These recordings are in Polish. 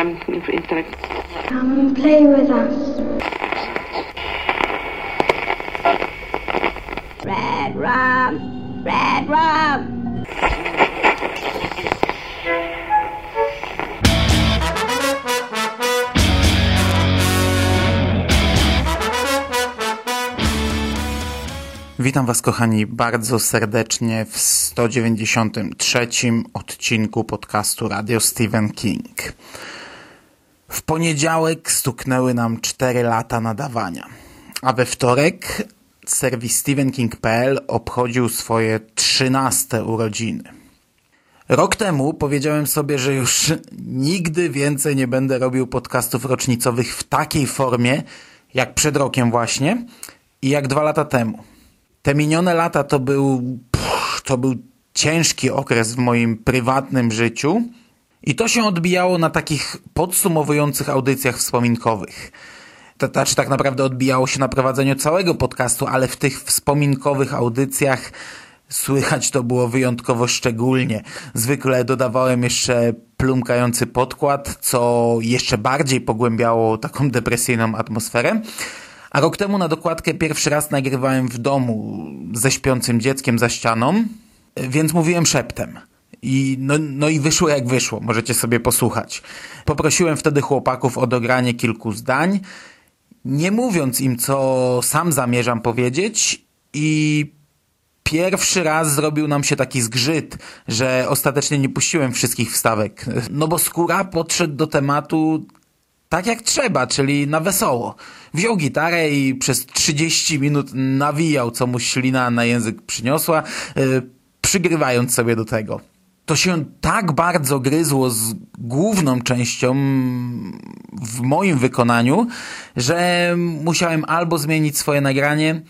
um, intellect. Come and play with us. Red rum, red rum. Witam Was, kochani, bardzo serdecznie w 193 odcinku podcastu Radio Stephen King. W poniedziałek stuknęły nam 4 lata nadawania, a we wtorek serwis StephenKing.pl obchodził swoje 13 urodziny. Rok temu powiedziałem sobie, że już nigdy więcej nie będę robił podcastów rocznicowych w takiej formie, jak przed rokiem właśnie i jak dwa lata temu. Te minione lata to był, pff, to był ciężki okres w moim prywatnym życiu i to się odbijało na takich podsumowujących audycjach wspominkowych. To znaczy tak naprawdę odbijało się na prowadzeniu całego podcastu, ale w tych wspominkowych audycjach słychać to było wyjątkowo szczególnie. Zwykle dodawałem jeszcze plumkający podkład, co jeszcze bardziej pogłębiało taką depresyjną atmosferę. A rok temu na dokładkę pierwszy raz nagrywałem w domu ze śpiącym dzieckiem za ścianą, więc mówiłem szeptem. I no, no i wyszło jak wyszło, możecie sobie posłuchać. Poprosiłem wtedy chłopaków o dogranie kilku zdań, nie mówiąc im, co sam zamierzam powiedzieć i pierwszy raz zrobił nam się taki zgrzyt, że ostatecznie nie puściłem wszystkich wstawek. No bo skóra podszedł do tematu tak jak trzeba, czyli na wesoło. Wziął gitarę i przez 30 minut nawijał, co mu ślina na język przyniosła, yy, przygrywając sobie do tego. To się tak bardzo gryzło z główną częścią w moim wykonaniu, że musiałem albo zmienić swoje nagranie,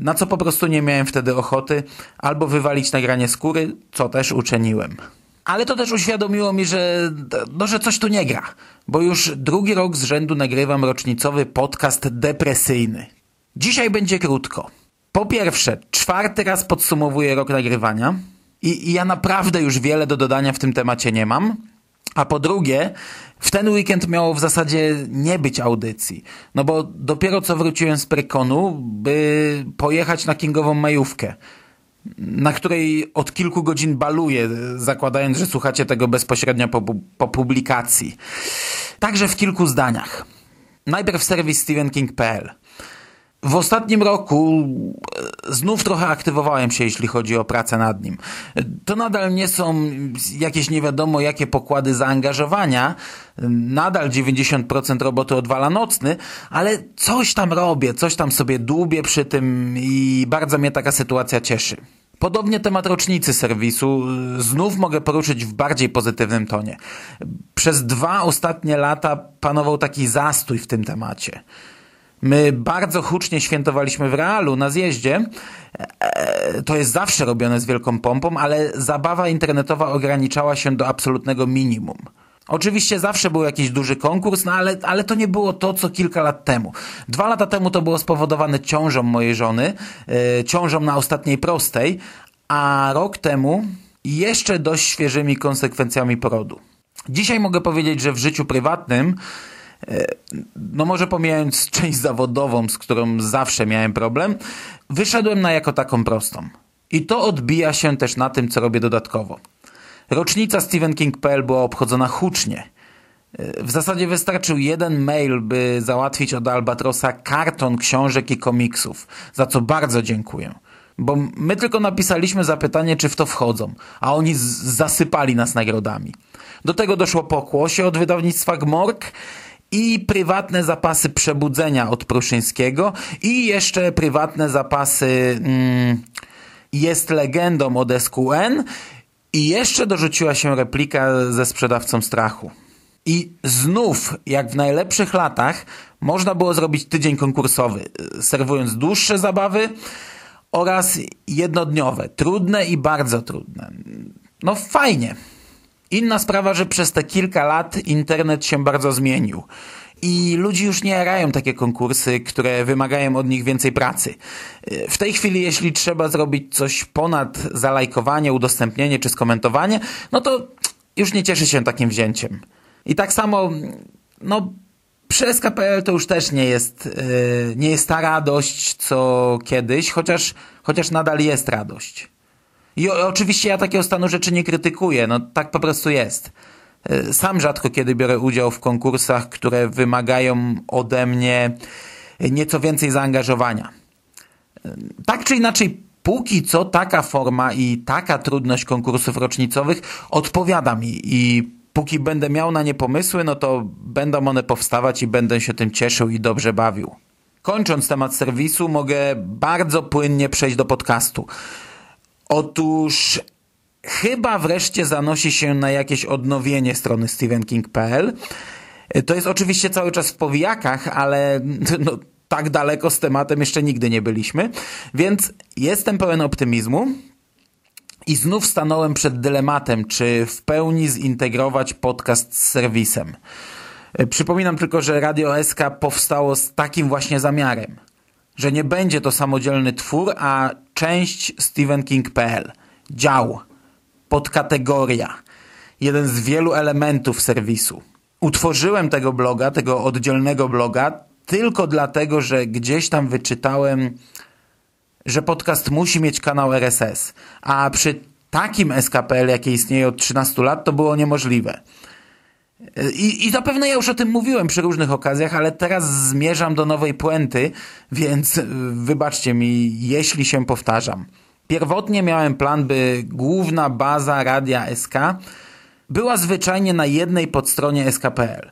na co po prostu nie miałem wtedy ochoty, albo wywalić nagranie skóry, co też uczyniłem. Ale to też uświadomiło mi, że, no, że coś tu nie gra, bo już drugi rok z rzędu nagrywam rocznicowy podcast depresyjny. Dzisiaj będzie krótko. Po pierwsze, czwarty raz podsumowuję rok nagrywania i, i ja naprawdę już wiele do dodania w tym temacie nie mam. A po drugie, w ten weekend miało w zasadzie nie być audycji. No bo dopiero co wróciłem z prekonu, by pojechać na kingową majówkę na której od kilku godzin baluję, zakładając, że słuchacie tego bezpośrednio po, po publikacji. Także w kilku zdaniach. Najpierw serwis StephenKing.pl. W ostatnim roku e, znów trochę aktywowałem się, jeśli chodzi o pracę nad nim. To nadal nie są jakieś nie wiadomo jakie pokłady zaangażowania. Nadal 90% roboty odwala nocny, ale coś tam robię, coś tam sobie dłubię przy tym i bardzo mnie taka sytuacja cieszy. Podobnie temat rocznicy serwisu znów mogę poruszyć w bardziej pozytywnym tonie. Przez dwa ostatnie lata panował taki zastój w tym temacie. My bardzo hucznie świętowaliśmy w realu na zjeździe. E, to jest zawsze robione z wielką pompą, ale zabawa internetowa ograniczała się do absolutnego minimum. Oczywiście zawsze był jakiś duży konkurs, no ale, ale to nie było to, co kilka lat temu. Dwa lata temu to było spowodowane ciążą mojej żony, yy, ciążą na ostatniej prostej, a rok temu jeszcze dość świeżymi konsekwencjami porodu. Dzisiaj mogę powiedzieć, że w życiu prywatnym no może pomijając część zawodową, z którą zawsze miałem problem, wyszedłem na jako taką prostą. I to odbija się też na tym, co robię dodatkowo. Rocznica Stephen King.pl była obchodzona hucznie. W zasadzie wystarczył jeden mail, by załatwić od Albatrosa karton książek i komiksów, za co bardzo dziękuję. Bo my tylko napisaliśmy zapytanie, czy w to wchodzą, a oni zasypali nas nagrodami. Do tego doszło pokłosie od wydawnictwa Gmork i prywatne zapasy przebudzenia od Pruszyńskiego i jeszcze prywatne zapasy mm, jest legendą od SQN i jeszcze dorzuciła się replika ze sprzedawcą strachu. I znów, jak w najlepszych latach, można było zrobić tydzień konkursowy, serwując dłuższe zabawy oraz jednodniowe, trudne i bardzo trudne. No fajnie. Inna sprawa, że przez te kilka lat internet się bardzo zmienił. I ludzie już nie jarają takie konkursy, które wymagają od nich więcej pracy. W tej chwili, jeśli trzeba zrobić coś ponad zalajkowanie, udostępnienie czy skomentowanie, no to już nie cieszy się takim wzięciem. I tak samo, no, przy SKPL to już też nie jest, yy, nie jest ta radość, co kiedyś, chociaż, chociaż nadal jest radość. I oczywiście ja takiego stanu rzeczy nie krytykuję, no tak po prostu jest. Yy, sam rzadko kiedy biorę udział w konkursach, które wymagają ode mnie nieco więcej zaangażowania. Yy, tak czy inaczej, póki co taka forma i taka trudność konkursów rocznicowych odpowiada mi i póki będę miał na nie pomysły, no to będą one powstawać i będę się tym cieszył i dobrze bawił. Kończąc temat serwisu, mogę bardzo płynnie przejść do podcastu. Otóż chyba wreszcie zanosi się na jakieś odnowienie strony stephenking.pl. To jest oczywiście cały czas w powijakach, ale no, tak daleko z tematem jeszcze nigdy nie byliśmy, więc jestem pełen optymizmu. I znów stanąłem przed dylematem, czy w pełni zintegrować podcast z serwisem. Przypominam tylko, że Radio SK powstało z takim właśnie zamiarem, że nie będzie to samodzielny twór, a część StephenKing.pl, dział, podkategoria, jeden z wielu elementów serwisu. Utworzyłem tego bloga, tego oddzielnego bloga, tylko dlatego, że gdzieś tam wyczytałem że podcast musi mieć kanał RSS, a przy takim SKPL, jakie istnieje od 13 lat, to było niemożliwe. I, I zapewne ja już o tym mówiłem przy różnych okazjach, ale teraz zmierzam do nowej puenty, więc y, wybaczcie mi, jeśli się powtarzam. Pierwotnie miałem plan, by główna baza radia SK była zwyczajnie na jednej podstronie SKPL.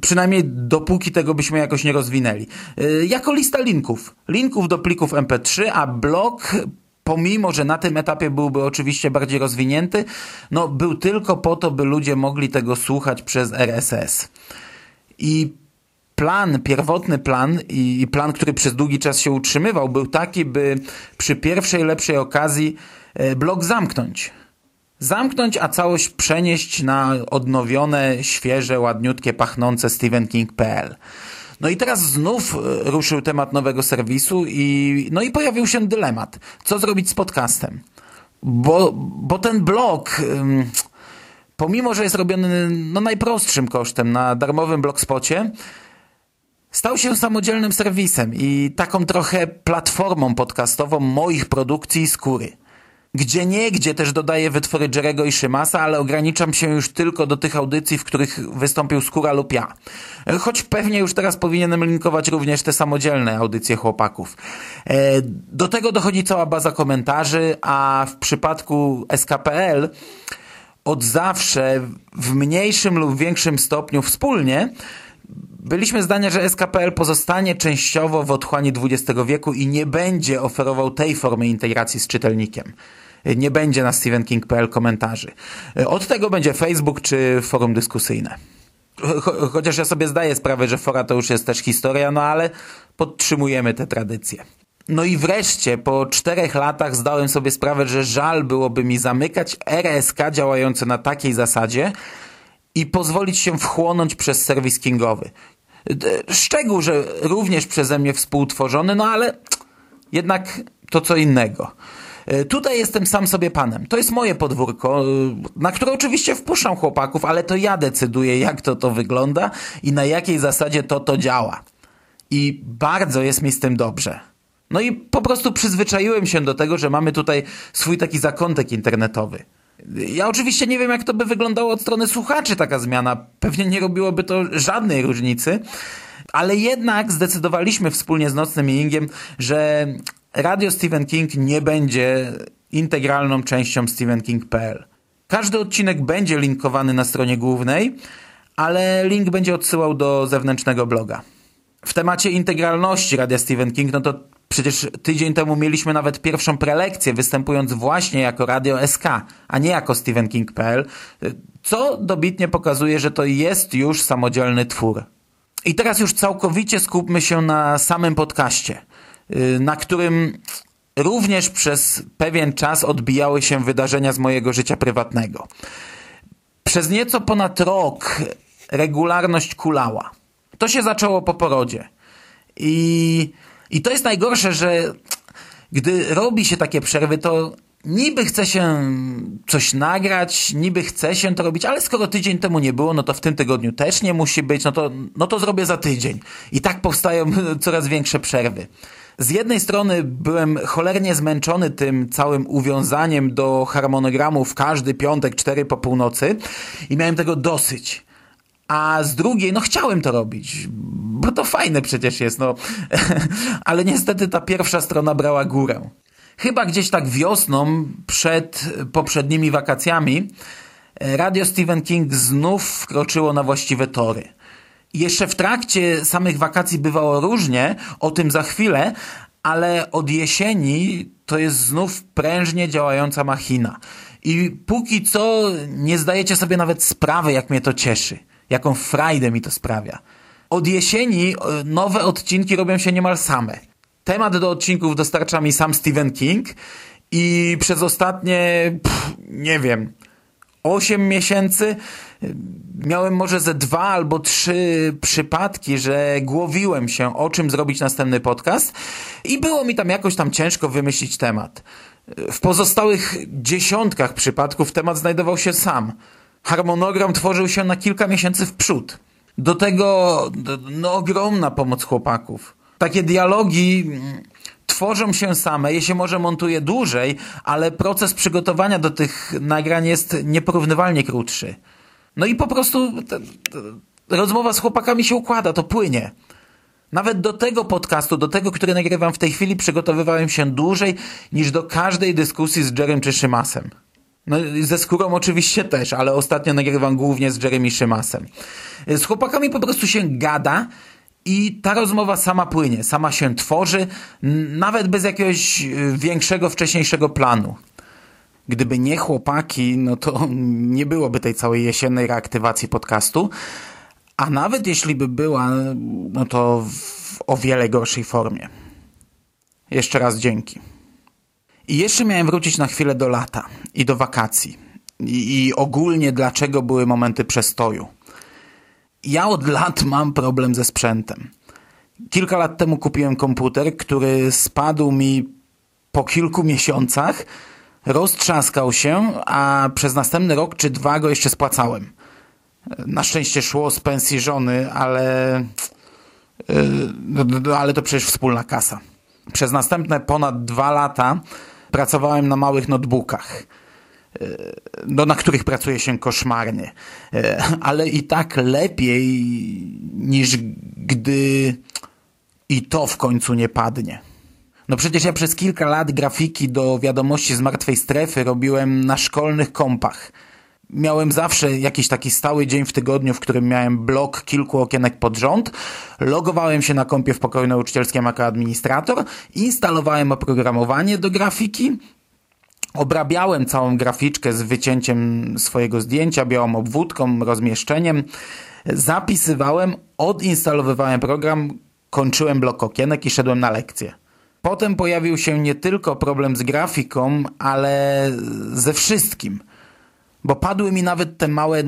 Przynajmniej dopóki tego byśmy jakoś nie rozwinęli. Y, jako lista linków. Linków do plików MP3, a blog pomimo, że na tym etapie byłby oczywiście bardziej rozwinięty, no był tylko po to, by ludzie mogli tego słuchać przez RSS. I plan, pierwotny plan i plan, który przez długi czas się utrzymywał, był taki, by przy pierwszej lepszej okazji y, blog zamknąć zamknąć, a całość przenieść na odnowione, świeże, ładniutkie, pachnące stephenking.pl. No i teraz znów e, ruszył temat nowego serwisu i, no i pojawił się dylemat. Co zrobić z podcastem? Bo, bo ten blog, pomimo, że jest robiony no, najprostszym kosztem na darmowym blogspocie, stał się samodzielnym serwisem i taką trochę platformą podcastową moich produkcji i skóry. Gdzie nie, gdzie też dodaję wytwory Jerego i Szymasa, ale ograniczam się już tylko do tych audycji, w których wystąpił Skóra lub ja. Choć pewnie już teraz powinienem linkować również te samodzielne audycje chłopaków. E, do tego dochodzi cała baza komentarzy, a w przypadku SKPL od zawsze w mniejszym lub większym stopniu wspólnie byliśmy zdania, że SKPL pozostanie częściowo w otchłani XX wieku i nie będzie oferował tej formy integracji z czytelnikiem nie będzie na stephenking.pl komentarzy. Od tego będzie Facebook czy forum dyskusyjne. Chociaż ja sobie zdaję sprawę, że fora to już jest też historia, no ale podtrzymujemy te tradycje. No i wreszcie, po czterech latach zdałem sobie sprawę, że żal byłoby mi zamykać RSK działające na takiej zasadzie i pozwolić się wchłonąć przez serwis kingowy. Szczegół, że również przeze mnie współtworzony, no ale jednak to co innego. E, tutaj jestem sam sobie panem. To jest moje podwórko, e, na które oczywiście wpuszczam chłopaków, ale to ja decyduję, jak to to wygląda i na jakiej zasadzie to to działa. I bardzo jest mi z tym dobrze. No i po prostu przyzwyczaiłem się do tego, że mamy tutaj swój taki zakątek internetowy. Ja oczywiście nie wiem, jak to by wyglądało od strony słuchaczy taka zmiana. Pewnie nie robiłoby to żadnej różnicy, ale jednak zdecydowaliśmy wspólnie z Nocnym Ingiem, że Radio Stephen King nie będzie integralną częścią stephenking.pl. Każdy odcinek będzie linkowany na stronie głównej, ale link będzie odsyłał do zewnętrznego bloga. W temacie integralności Radia Stephen King, no to przecież tydzień temu mieliśmy nawet pierwszą prelekcję, występując właśnie jako Radio SK, a nie jako stephenking.pl, co dobitnie pokazuje, że to jest już samodzielny twór. I teraz już całkowicie skupmy się na samym podcaście. Y, na którym również przez pewien czas odbijały się wydarzenia z mojego życia prywatnego. Przez nieco ponad rok regularność kulała. To się zaczęło po porodzie. I, i to jest najgorsze, że gdy robi się takie przerwy, to niby chce się coś nagrać, niby chce się to robić, ale skoro tydzień temu nie było, no to w tym tygodniu też nie musi być, no to, no to zrobię za tydzień. I tak powstają coraz większe przerwy. Z jednej strony byłem cholernie zmęczony tym całym uwiązaniem do harmonogramu w każdy piątek, cztery po północy i miałem tego dosyć. A z drugiej, no chciałem to robić, bo to fajne przecież jest, no. Ale niestety ta pierwsza strona brała górę. Chyba gdzieś tak wiosną, przed poprzednimi wakacjami, radio Stephen King znów wkroczyło na właściwe tory. Jeszcze w trakcie samych wakacji bywało różnie, o tym za chwilę, ale od jesieni to jest znów prężnie działająca machina. I póki co nie zdajecie sobie nawet sprawy, jak mnie to cieszy, jaką frajdę mi to sprawia. Od jesieni e, nowe odcinki robią się niemal same. Temat do odcinków dostarcza mi sam Stephen King i przez ostatnie, pff, nie wiem, 8 miesięcy miałem może ze dwa albo trzy przypadki, że głowiłem się o czym zrobić następny podcast i było mi tam jakoś tam ciężko wymyślić temat. W pozostałych dziesiątkach przypadków temat znajdował się sam. Harmonogram tworzył się na kilka miesięcy w przód. Do tego no, ogromna pomoc chłopaków. Takie dialogi tworzą się same, je się może montuje dłużej, ale proces przygotowania do tych nagrań jest nieporównywalnie krótszy. No i po prostu ta, ta, rozmowa z chłopakami się układa, to płynie. Nawet do tego podcastu, do tego, który nagrywam w tej chwili, przygotowywałem się dłużej niż do każdej dyskusji z Jerem czy Szymasem. No ze skórą oczywiście też, ale ostatnio nagrywam głównie z Jeremy Szymasem. Z chłopakami po prostu się gada i ta rozmowa sama płynie, sama się tworzy, nawet bez jakiegoś y, większego, wcześniejszego planu. Gdyby nie chłopaki, no to nie byłoby tej całej jesiennej reaktywacji podcastu, a nawet jeśli by była, no to w o wiele gorszej formie. Jeszcze raz dzięki. I jeszcze miałem wrócić na chwilę do lata i do wakacji. I, i ogólnie dlaczego były momenty przestoju. Ja od lat mam problem ze sprzętem. Kilka lat temu kupiłem komputer, który spadł mi po kilku miesiącach, roztrzaskał się, a przez następny rok czy dwa go jeszcze spłacałem. Na szczęście szło z pensji żony, ale, yy, ale to przecież wspólna kasa. Przez następne ponad dwa lata pracowałem na małych notebookach no, na których pracuje się koszmarnie. E, ale i tak lepiej niż gdy i to w końcu nie padnie. No przecież ja przez kilka lat grafiki do wiadomości z martwej strefy robiłem na szkolnych kompach. Miałem zawsze jakiś taki stały dzień w tygodniu, w którym miałem blok kilku okienek pod rząd, logowałem się na kompie w pokoju nauczycielskim jako administrator, instalowałem oprogramowanie do grafiki, Obrabiałem całą graficzkę z wycięciem swojego zdjęcia, białą obwódką, rozmieszczeniem. Zapisywałem, odinstalowywałem program, kończyłem blok okienek i szedłem na lekcję. Potem pojawił się nie tylko problem z grafiką, ale ze wszystkim. Bo padły mi nawet te małe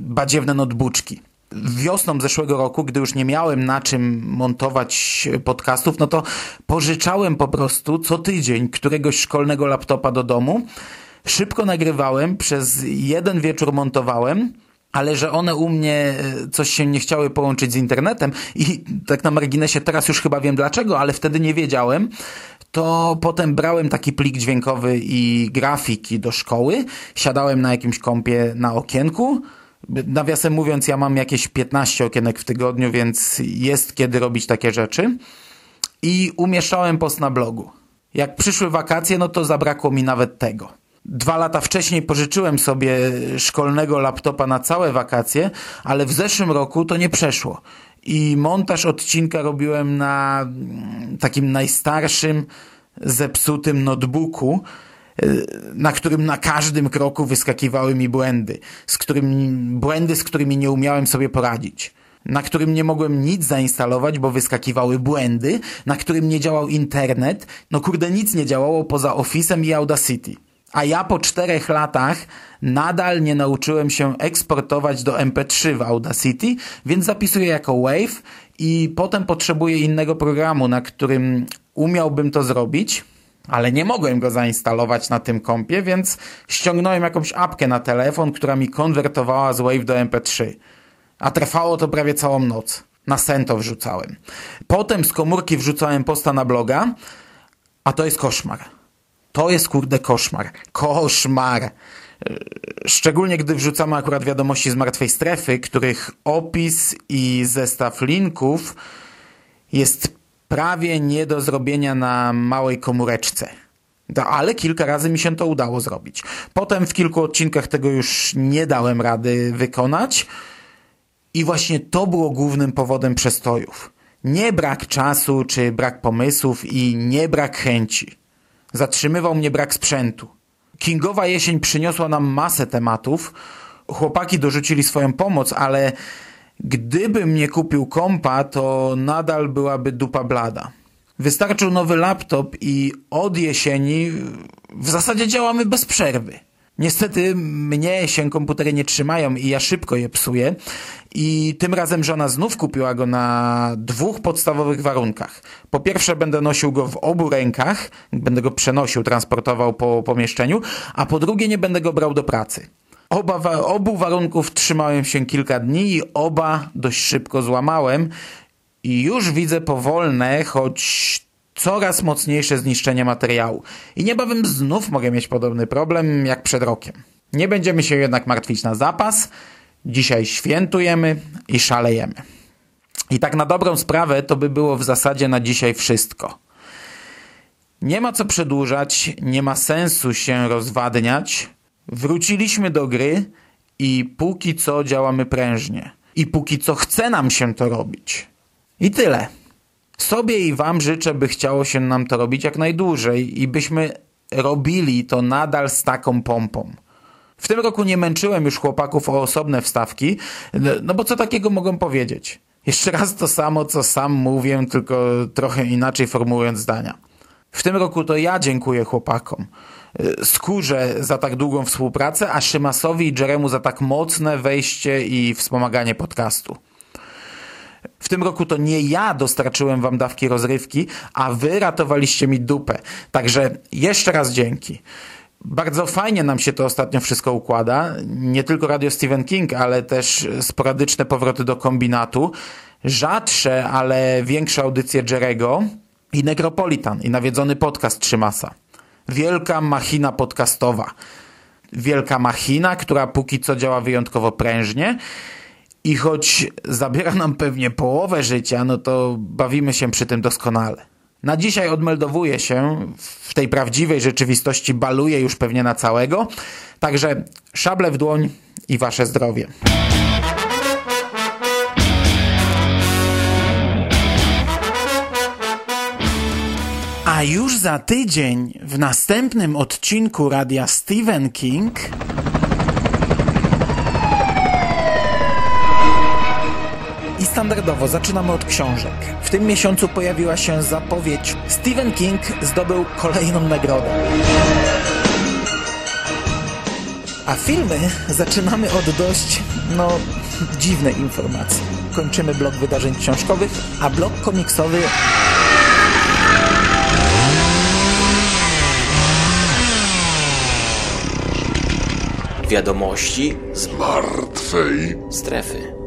badziewne notbuczki wiosną zeszłego roku, gdy już nie miałem na czym montować podcastów, no to pożyczałem po prostu co tydzień któregoś szkolnego laptopa do domu. Szybko nagrywałem, przez jeden wieczór montowałem, ale że one u mnie e, coś się nie chciały połączyć z internetem i tak na marginesie teraz już chyba wiem dlaczego, ale wtedy nie wiedziałem, to potem brałem taki plik dźwiękowy i grafiki do szkoły, siadałem na jakimś kompie na okienku, Nawiasem mówiąc, ja mam jakieś 15 okienek w tygodniu, więc jest kiedy robić takie rzeczy. I umieszczałem post na blogu. Jak przyszły wakacje, no to zabrakło mi nawet tego. Dwa lata wcześniej pożyczyłem sobie szkolnego laptopa na całe wakacje, ale w zeszłym roku to nie przeszło. I montaż odcinka robiłem na takim najstarszym, zepsutym notebooku, na którym na każdym kroku wyskakiwały mi błędy, z którymi, błędy, z którymi nie umiałem sobie poradzić na którym nie mogłem nic zainstalować, bo wyskakiwały błędy, na którym nie działał internet, no kurde nic nie działało poza Office'em i Audacity. A ja po czterech latach nadal nie nauczyłem się eksportować do MP3 w Audacity, więc zapisuję jako Wave i potem potrzebuję innego programu, na którym umiałbym to zrobić, Ale nie mogłem go zainstalować na tym kompie, więc ściągnąłem jakąś apkę na telefon, która mi konwertowała z Wave do MP3. A trwało to prawie całą noc. Na sento wrzucałem. Potem z komórki wrzucałem posta na bloga, a to jest koszmar. To jest kurde koszmar. Koszmar. Szczególnie gdy wrzucamy akurat wiadomości z martwej strefy, których opis i zestaw linków jest prawie nie do zrobienia na małej komóreczce. Ale kilka razy mi się to udało zrobić. Potem w kilku odcinkach tego już nie dałem rady wykonać i właśnie to było głównym powodem przestojów. Nie brak czasu czy brak pomysłów i nie brak chęci. Zatrzymywał mnie brak sprzętu. Kingowa jesień przyniosła nam masę tematów. Chłopaki dorzucili swoją pomoc, ale gdybym nie kupił kompa, to nadal byłaby dupa blada. Wystarczył nowy laptop i od jesieni w zasadzie działamy bez przerwy. Niestety mnie się komputery nie trzymają i ja szybko je psuję i tym razem żona znów kupiła go na dwóch podstawowych warunkach. Po pierwsze będę nosił go w obu rękach, będę go przenosił, transportował po pomieszczeniu, a po drugie nie będę go brał do pracy. Oba, obu warunków trzymałem się kilka dni i oba dość szybko złamałem i już widzę powolne, choć coraz mocniejsze zniszczenie materiału. I niebawem znów mogę mieć podobny problem jak przed rokiem. Nie będziemy się jednak martwić na zapas. Dzisiaj świętujemy i szalejemy. I tak na dobrą sprawę to by było w zasadzie na dzisiaj wszystko. Nie ma co przedłużać, nie ma sensu się rozwadniać. Wróciliśmy do gry i póki co działamy prężnie. I póki co chce nam się to robić. I tyle. Sobie i Wam życzę, by chciało się nam to robić jak najdłużej i byśmy robili to nadal z taką pompą. W tym roku nie męczyłem już chłopaków o osobne wstawki, no bo co takiego mogą powiedzieć? Jeszcze raz to samo, co sam mówię, tylko trochę inaczej formułując zdania. W tym roku to ja dziękuję chłopakom. Skórze za tak długą współpracę, a Szymasowi i Jeremu za tak mocne wejście i wspomaganie podcastu. W tym roku to nie ja dostarczyłem wam dawki rozrywki, a wy ratowaliście mi dupę. Także jeszcze raz dzięki. Bardzo fajnie nam się to ostatnio wszystko układa. Nie tylko Radio Stephen King, ale też sporadyczne powroty do kombinatu. Rzadsze, ale większe audycje Jerego i Necropolitan i nawiedzony podcast Trzymasa. Wielka machina podcastowa. Wielka machina, która póki co działa wyjątkowo prężnie i choć zabiera nam pewnie połowę życia, no to bawimy się przy tym doskonale. Na dzisiaj odmeldowuję się, w tej prawdziwej rzeczywistości baluję już pewnie na całego, także szable w dłoń i wasze zdrowie. A już za tydzień w następnym odcinku radia Stephen King I standardowo zaczynamy od książek. W tym miesiącu pojawiła się zapowiedź. Stephen King zdobył kolejną nagrodę. A filmy zaczynamy od dość, no, dziwnej informacji. Kończymy blok wydarzeń książkowych, a blok komiksowy Wiadomości z martwej strefy.